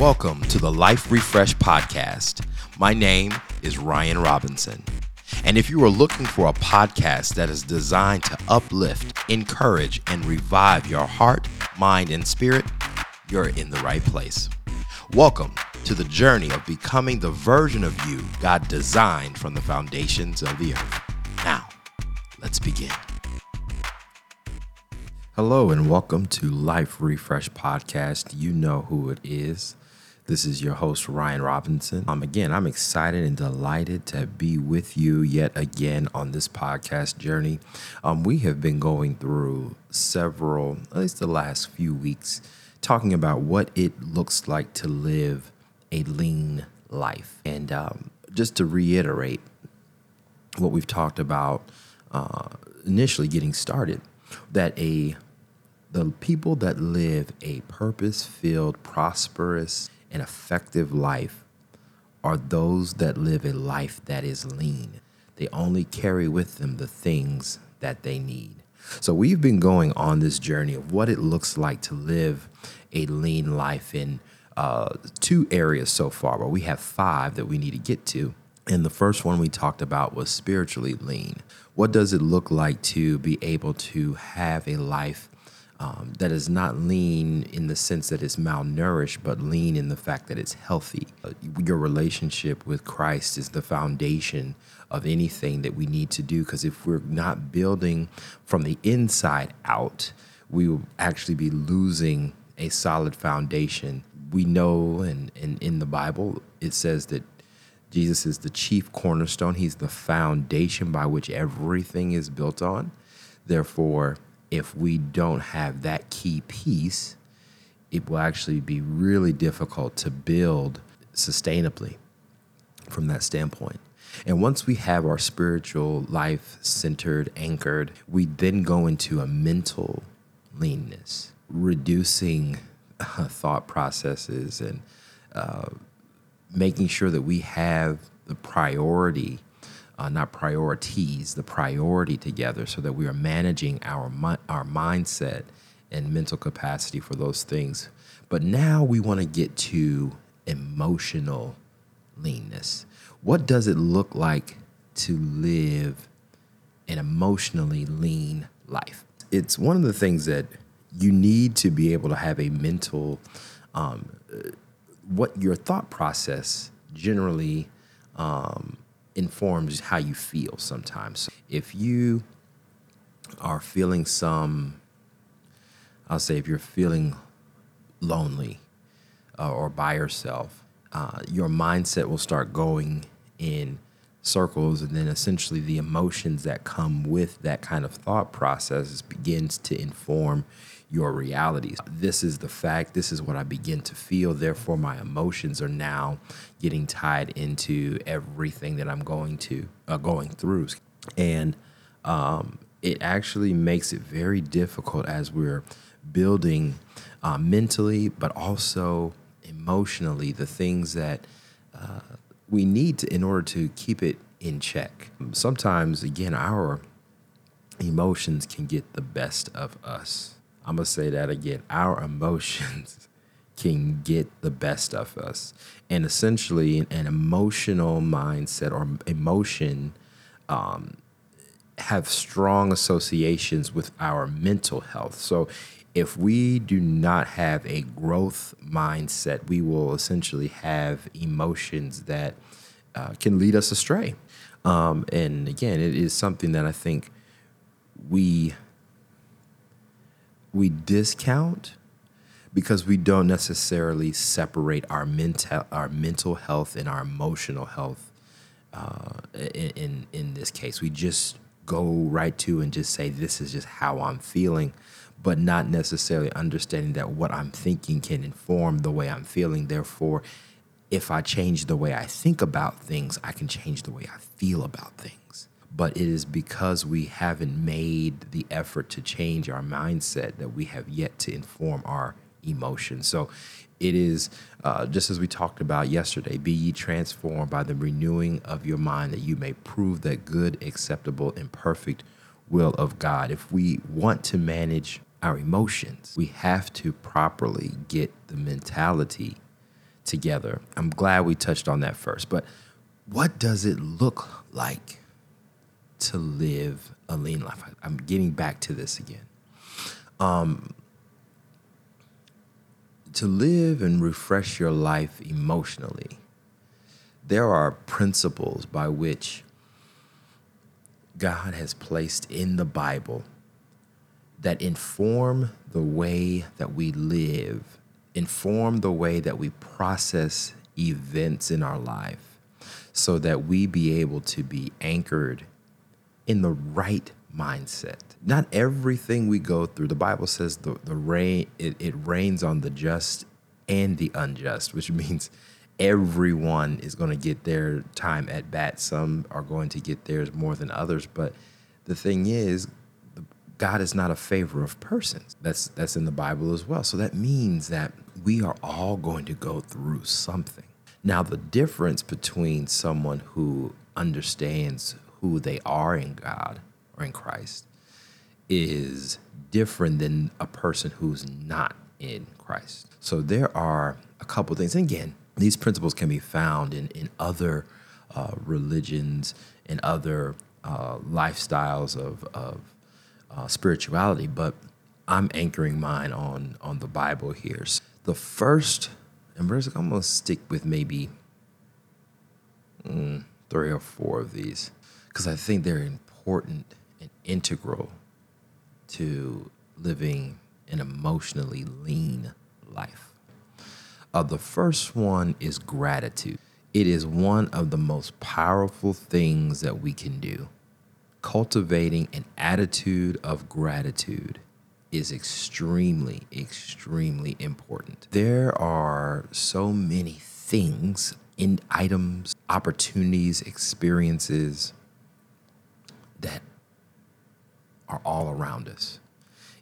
Welcome to the Life Refresh Podcast. My name is Ryan Robinson. And if you are looking for a podcast that is designed to uplift, encourage, and revive your heart, mind, and spirit, you're in the right place. Welcome to the journey of becoming the version of you God designed from the foundations of the earth. Now, let's begin. Hello, and welcome to Life Refresh Podcast. You know who it is. This is your host, Ryan Robinson. Um, again, I'm excited and delighted to be with you yet again on this podcast journey. Um, we have been going through several, at least the last few weeks, talking about what it looks like to live a lean life. And um, just to reiterate what we've talked about uh, initially getting started, that a the people that live a purpose filled, prosperous, and effective life are those that live a life that is lean. They only carry with them the things that they need. So, we've been going on this journey of what it looks like to live a lean life in uh, two areas so far, but we have five that we need to get to. And the first one we talked about was spiritually lean. What does it look like to be able to have a life um, that is not lean in the sense that it's malnourished, but lean in the fact that it's healthy. Uh, your relationship with Christ is the foundation of anything that we need to do because if we're not building from the inside out, we will actually be losing a solid foundation. We know, and, and in the Bible, it says that Jesus is the chief cornerstone, He's the foundation by which everything is built on. Therefore, if we don't have that key piece, it will actually be really difficult to build sustainably from that standpoint. And once we have our spiritual life centered, anchored, we then go into a mental leanness, reducing uh, thought processes and uh, making sure that we have the priority uh, not priorities, the priority together so that we are managing our, mi- our mindset and mental capacity for those things. But now we want to get to emotional leanness. What does it look like to live an emotionally lean life? It's one of the things that you need to be able to have a mental, um, uh, what your thought process generally um, informs how you feel sometimes. If you are feeling some, I'll say, if you're feeling lonely uh, or by yourself, uh, your mindset will start going in circles, and then essentially the emotions that come with that kind of thought process begins to inform your realities. This is the fact. This is what I begin to feel. Therefore, my emotions are now getting tied into everything that I'm going to uh, going through, and um, it actually makes it very difficult as we're building uh, mentally, but also emotionally the things that uh, we need to, in order to keep it in check. Sometimes, again, our emotions can get the best of us. I'm going to say that again. Our emotions can get the best of us. And essentially, an emotional mindset or emotion um, have strong associations with our mental health. So, if we do not have a growth mindset, we will essentially have emotions that uh, can lead us astray. Um, and again, it is something that I think we we discount because we don't necessarily separate our mental our mental health and our emotional health. Uh, in, in in this case, we just go right to and just say this is just how I'm feeling, but not necessarily understanding that what I'm thinking can inform the way I'm feeling. Therefore, if I change the way I think about things, I can change the way I feel about things but it is because we haven't made the effort to change our mindset that we have yet to inform our emotions. So it is uh, just as we talked about yesterday be ye transformed by the renewing of your mind that you may prove that good, acceptable, and perfect will of God. If we want to manage our emotions, we have to properly get the mentality together. I'm glad we touched on that first. But what does it look like to live a lean life? I'm getting back to this again. Um, to live and refresh your life emotionally, there are principles by which God has placed in the Bible that inform the way that we live, inform the way that we process events in our life, so that we be able to be anchored in the right mindset. Not everything we go through, the Bible says the, the rain it, it rains on the just and the unjust, which means everyone is going to get their time at bat. Some are going to get theirs more than others. But the thing is, God is not a favor of persons. That's that's in the Bible as well. So that means that we are all going to go through something. Now, the difference between someone who understands who they are in God or in Christ is different than a person who's not in Christ. So there are a couple things. And again, these principles can be found in, in other uh, religions and other uh, lifestyles of, of uh, spirituality, but I'm anchoring mine on, on the Bible here. So the first, and I'm going to stick with maybe mm, three or four of these because I think they're important and integral to living an emotionally lean life. Uh, the first one is gratitude. It is one of the most powerful things that we can do. Cultivating an attitude of gratitude is extremely, extremely important. There are so many things in items, opportunities, experiences that are all around us.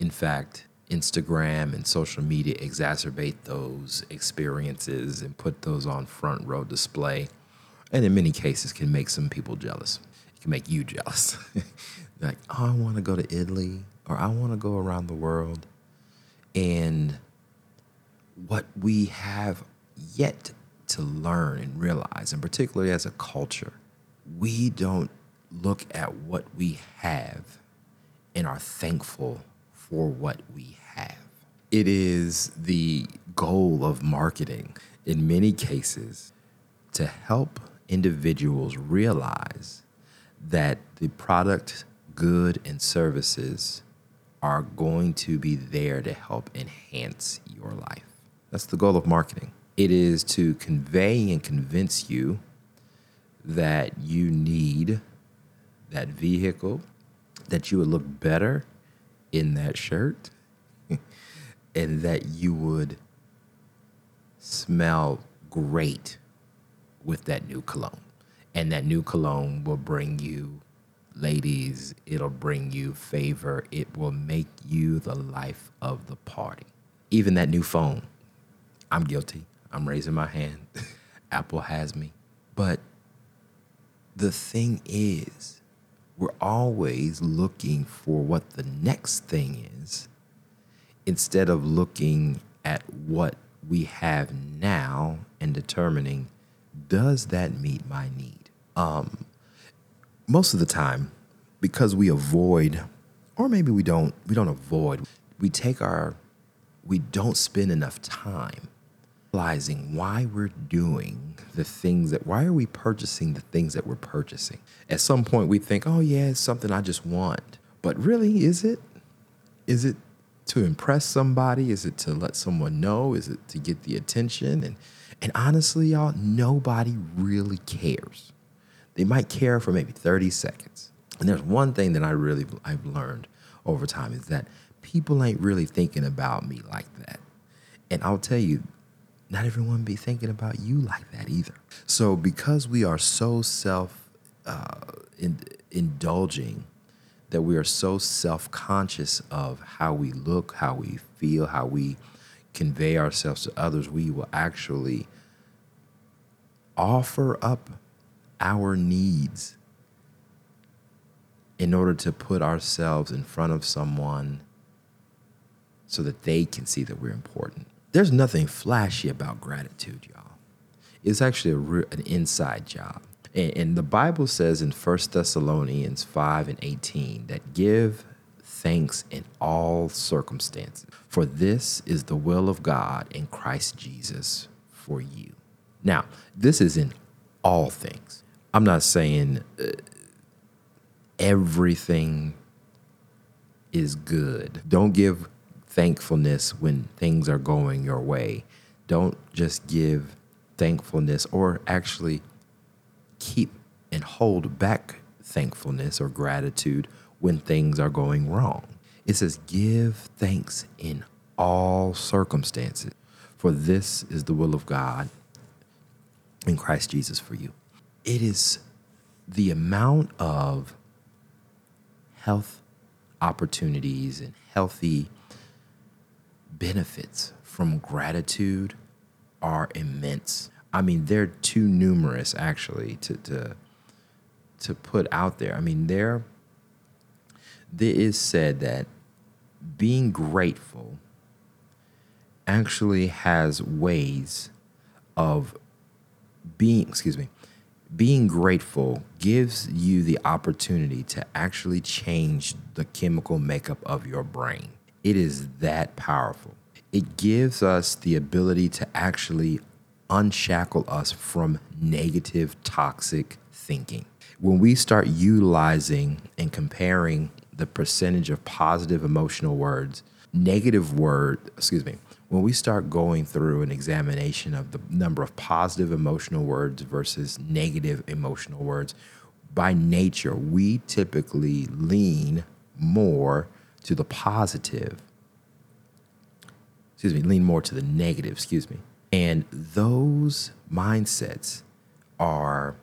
In fact, Instagram and social media exacerbate those experiences and put those on front row display. And in many cases, can make some people jealous. Can make you jealous. like, oh, I want to go to Italy or I want to go around the world. And what we have yet to learn and realize, and particularly as a culture, we don't look at what we have and are thankful for what we have. It is the goal of marketing in many cases to help individuals realize that the product, good, and services are going to be there to help enhance your life. That's the goal of marketing. It is to convey and convince you that you need that vehicle, that you would look better in that shirt, and that you would smell great with that new cologne. And that new cologne will bring you ladies, it'll bring you favor, it will make you the life of the party. Even that new phone, I'm guilty. I'm raising my hand. Apple has me. But the thing is, we're always looking for what the next thing is instead of looking at what we have now and determining does that meet my need um, most of the time because we avoid or maybe we don't we don't avoid we take our we don't spend enough time realizing why we're doing the things that why are we purchasing the things that we're purchasing? At some point we think oh yeah it's something i just want. But really is it? Is it to impress somebody? Is it to let someone know? Is it to get the attention? And and honestly y'all nobody really cares they might care for maybe 30 seconds and there's one thing that i really i've learned over time is that people ain't really thinking about me like that and i'll tell you not everyone be thinking about you like that either. So because we are so self uh, in, indulging, that we are so self conscious of how we look, how we feel, how we convey ourselves to others, we will actually offer up our needs in order to put ourselves in front of someone so that they can see that we're important. there's nothing flashy about gratitude, y'all. It's actually a an inside job. And, and the Bible says in 1 Thessalonians 5 and 18 that give thanks in all circumstances, for this is the will of God in Christ Jesus for you. Now, this is in all things. I'm not saying uh, everything is good. Don't give thankfulness when things are going your way. Don't just give thankfulness or actually keep and hold back thankfulness or gratitude when things are going wrong. It says, Give thanks in all circumstances, for this is the will of God in Christ Jesus for you. It is the amount of health opportunities and healthy benefits from gratitude are immense. I mean, they're too numerous actually to to to put out there. I mean, there there is said that being grateful actually has ways of being, excuse me, being grateful gives you the opportunity to actually change the chemical makeup of your brain. It is that powerful. It gives us the ability to actually unshackle us from negative, toxic thinking. When we start utilizing and comparing the percentage of positive emotional words, negative word, excuse me, when we start going through an examination of the number of positive emotional words versus negative emotional words, by nature, we typically lean more to the positive. Excuse me, lean more to the negative, excuse me. And those mindsets are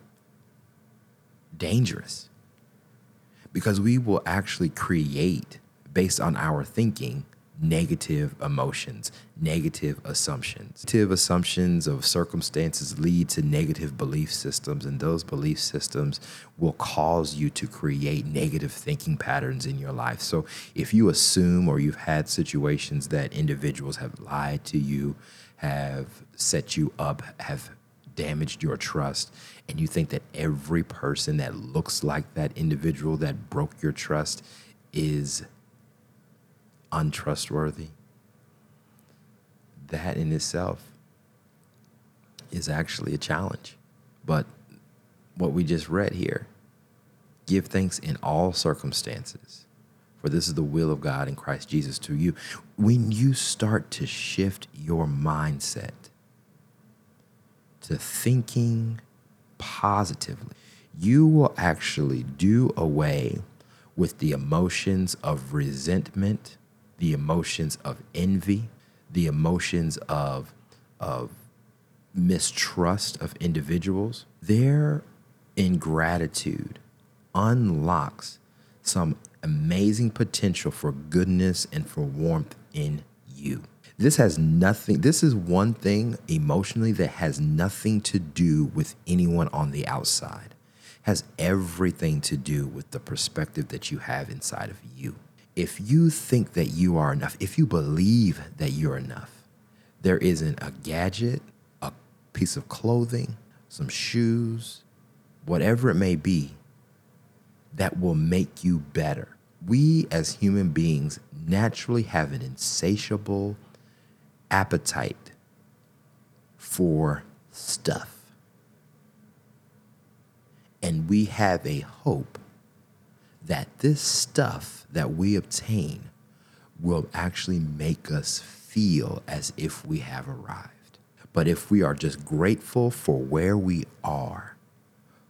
dangerous because we will actually create, based on our thinking, negative emotions, negative assumptions. Negative assumptions of circumstances lead to negative belief systems, and those belief systems will cause you to create negative thinking patterns in your life. So, if you assume or you've had situations that individuals have lied to you, have set you up, have damaged your trust, and you think that every person that looks like that individual that broke your trust is untrustworthy, that in itself is actually a challenge. But what we just read here give thanks in all circumstances, for this is the will of God in Christ Jesus to you. When you start to shift your mindset to thinking positively, you will actually do away with the emotions of resentment the emotions of envy, the emotions of, of mistrust of individuals, their ingratitude unlocks some amazing potential for goodness and for warmth in you. This has nothing, this is one thing emotionally that has nothing to do with anyone on the outside, has everything to do with the perspective that you have inside of you if you think that you are enough, if you believe that you're enough, there isn't a gadget, a piece of clothing, some shoes, whatever it may be, that will make you better. We as human beings naturally have an insatiable appetite for stuff. And we have a hope that this stuff that we obtain will actually make us feel as if we have arrived. But if we are just grateful for where we are,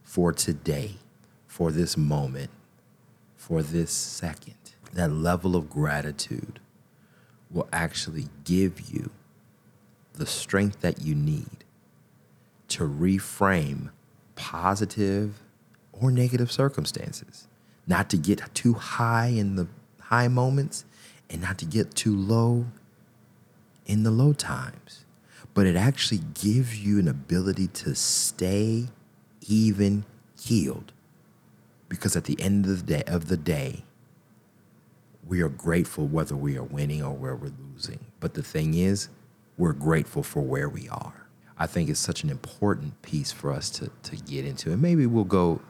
for today, for this moment, for this second, that level of gratitude will actually give you the strength that you need to reframe positive or negative circumstances not to get too high in the high moments and not to get too low in the low times. But it actually gives you an ability to stay even healed. Because at the end of the day, of the day, we are grateful whether we are winning or where we're losing. But the thing is, we're grateful for where we are. I think it's such an important piece for us to, to get into. And maybe we'll go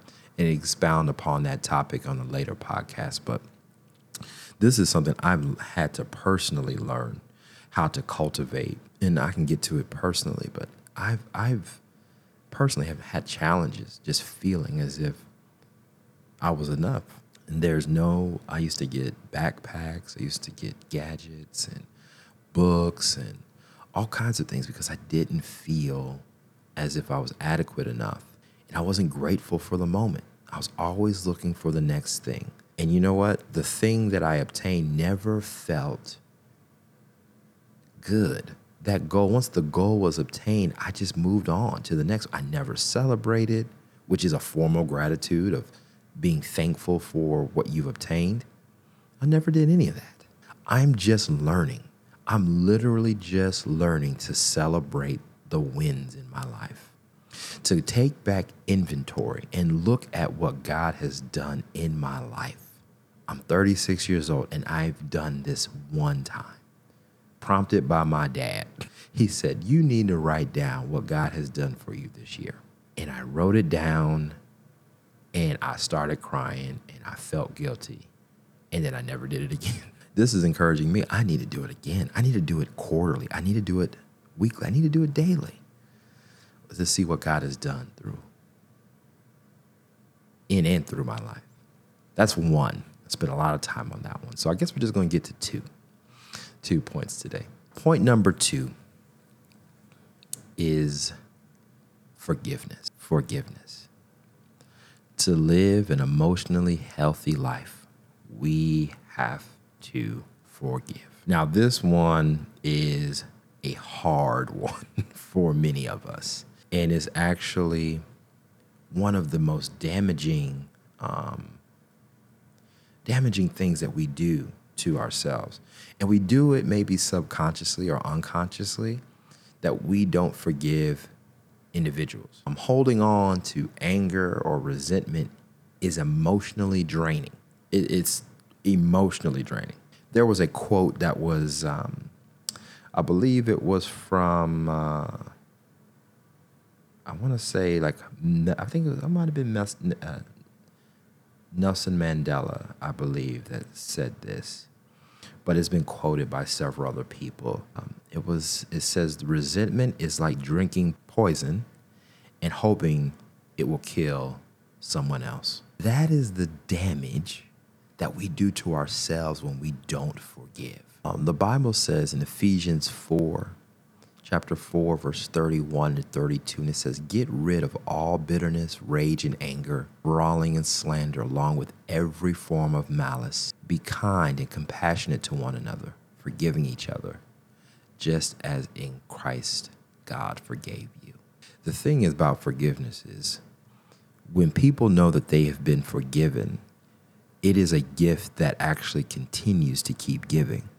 and expound upon that topic on a later podcast. But this is something I've had to personally learn how to cultivate. And I can get to it personally, but I've I've personally have had challenges just feeling as if I was enough. And there's no I used to get backpacks, I used to get gadgets and books and all kinds of things because I didn't feel as if I was adequate enough. And I wasn't grateful for the moment. I was always looking for the next thing. And you know what? The thing that I obtained never felt good. That goal, once the goal was obtained, I just moved on to the next. I never celebrated, which is a formal gratitude of being thankful for what you've obtained. I never did any of that. I'm just learning I'm literally just learning to celebrate the wins in my life, to take back inventory and look at what God has done in my life. I'm 36 years old and I've done this one time, prompted by my dad. He said, You need to write down what God has done for you this year. And I wrote it down and I started crying and I felt guilty. And then I never did it again this is encouraging me. I need to do it again. I need to do it quarterly. I need to do it weekly. I need to do it daily to see what God has done through in and through my life. That's one. I spent a lot of time on that one. So I guess we're just going to get to two. Two points today. Point number two is forgiveness. Forgiveness. To live an emotionally healthy life, we have to forgive. Now, this one is a hard one for many of us, and is actually one of the most damaging, um, damaging things that we do to ourselves. And we do it maybe subconsciously or unconsciously that we don't forgive individuals. I'm holding on to anger or resentment is emotionally draining. It, it's emotionally draining. There was a quote that was, um, I believe it was from, uh, I want to say like, I think was, it might have been uh, Nelson Mandela, I believe, that said this, but it's been quoted by several other people. Um, it was, it says, resentment is like drinking poison and hoping it will kill someone else. That is the damage that we do to ourselves when we don't forgive. Um, the Bible says in Ephesians 4, chapter 4, verse 31 to 32, and it says, Get rid of all bitterness, rage, and anger, brawling and slander, along with every form of malice. Be kind and compassionate to one another, forgiving each other, just as in Christ God forgave you. The thing is about forgiveness is when people know that they have been forgiven, it is a gift that actually continues to keep giving.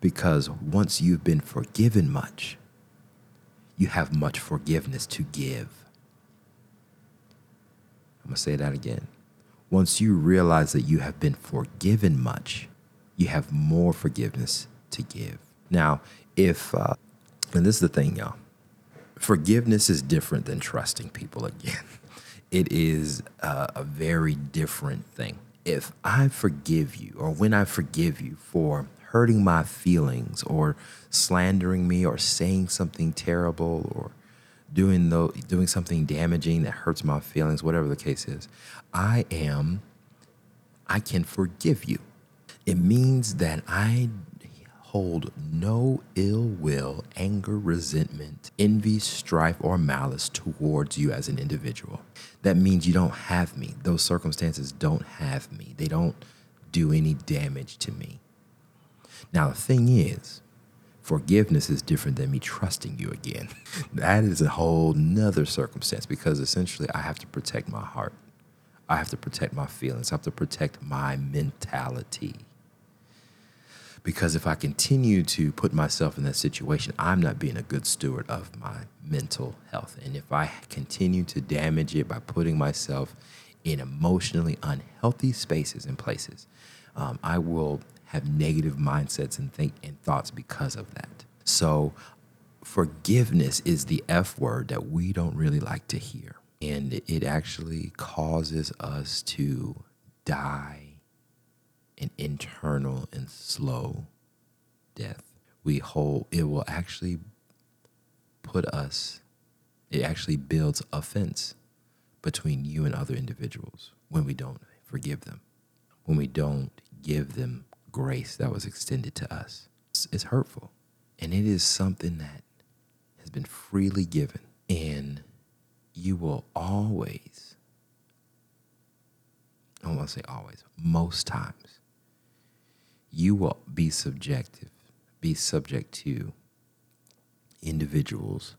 Because once you've been forgiven much, you have much forgiveness to give. I'm going to say that again. Once you realize that you have been forgiven much, you have more forgiveness to give. Now, if, uh, and this is the thing, y'all, forgiveness is different than trusting people again. It is uh, a very different thing if I forgive you, or when I forgive you for hurting my feelings, or slandering me, or saying something terrible, or doing the, doing something damaging that hurts my feelings, whatever the case is, I am, I can forgive you. It means that I hold no ill will, anger, resentment, envy, strife, or malice towards you as an individual. That means you don't have me. Those circumstances don't have me. They don't do any damage to me. Now, the thing is, forgiveness is different than me trusting you again. that is a whole nother circumstance because essentially I have to protect my heart. I have to protect my feelings. I have to protect my mentality. Because if I continue to put myself in that situation, I'm not being a good steward of my mental health. And if I continue to damage it by putting myself in emotionally unhealthy spaces and places, um, I will have negative mindsets and think and thoughts because of that. So, forgiveness is the F word that we don't really like to hear. And it actually causes us to die an internal and slow death. We hold, it will actually put us, it actually builds offense between you and other individuals when we don't forgive them, when we don't give them grace that was extended to us. It's hurtful. And it is something that has been freely given. And you will always, I don't want to say always, most times, you will be subjective, be subject to individuals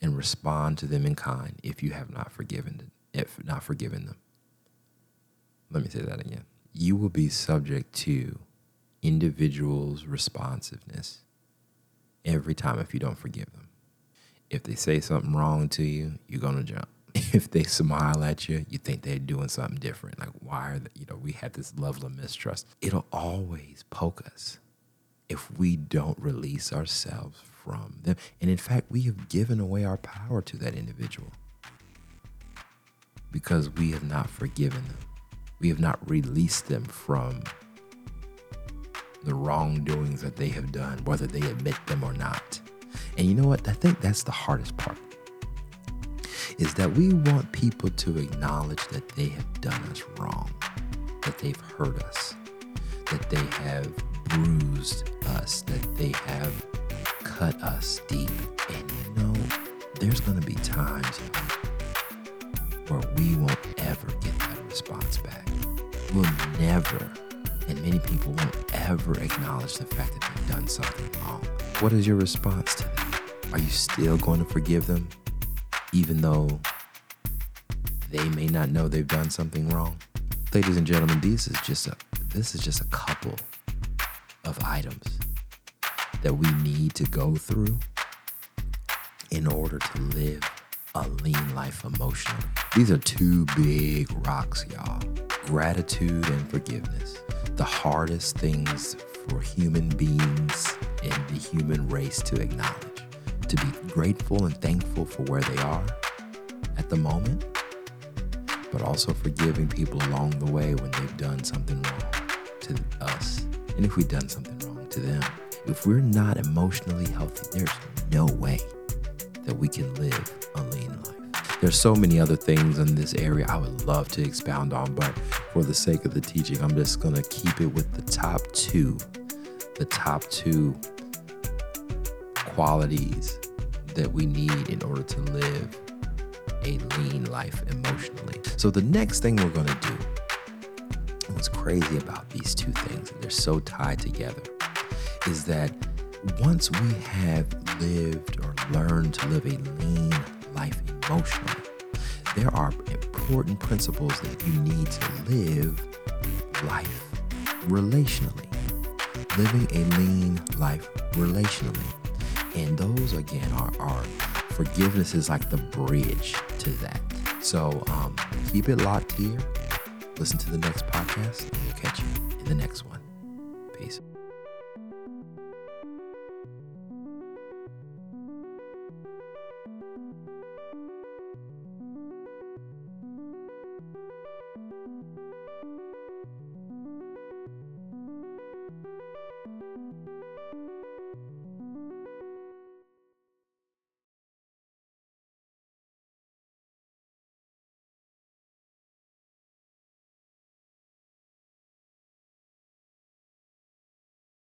and respond to them in kind if you have not forgiven if not forgiven them. Let me say that again. You will be subject to individuals' responsiveness every time if you don't forgive them. If they say something wrong to you, you're gonna jump. If they smile at you, you think they're doing something different. Like why are they, you know we have this level of mistrust. It'll always poke us if we don't release ourselves from them. And in fact, we have given away our power to that individual because we have not forgiven them. We have not released them from the wrongdoings that they have done, whether they admit them or not. And you know what? I think that's the hardest part. Is that we want people to acknowledge that they have done us wrong, that they've hurt us, that they have bruised us, that they have cut us deep. And you know, there's going to be times where we won't ever get that response back. We'll never and many people won't ever acknowledge the fact that they've done something wrong. What is your response to that? Are you still going to forgive them, even though they may not know they've done something wrong? Ladies and gentlemen, this is just a this is just a couple of items that we need to go through in order to live a lean life emotionally. These are two big rocks, y'all. Gratitude and forgiveness the hardest things for human beings in the human race to acknowledge. To be grateful and thankful for where they are at the moment, but also forgiving people along the way when they've done something wrong to us. And if we've done something wrong to them, if we're not emotionally healthy, there's no way that we can live a lean life. There's so many other things in this area I would love to expound on, but for the sake of the teaching, I'm just going to keep it with the top two, the top two qualities that we need in order to live a lean life emotionally. So, the next thing we're going to do, what's crazy about these two things, and they're so tied together, is that once we have lived or learned to live a lean life emotionally. There are important principles that you need to live life relationally. Living a lean life relationally. And those, again, are, are forgiveness is like the bridge to that. So um, keep it locked here. Listen to the next podcast, and we'll catch you in the next one. Peace.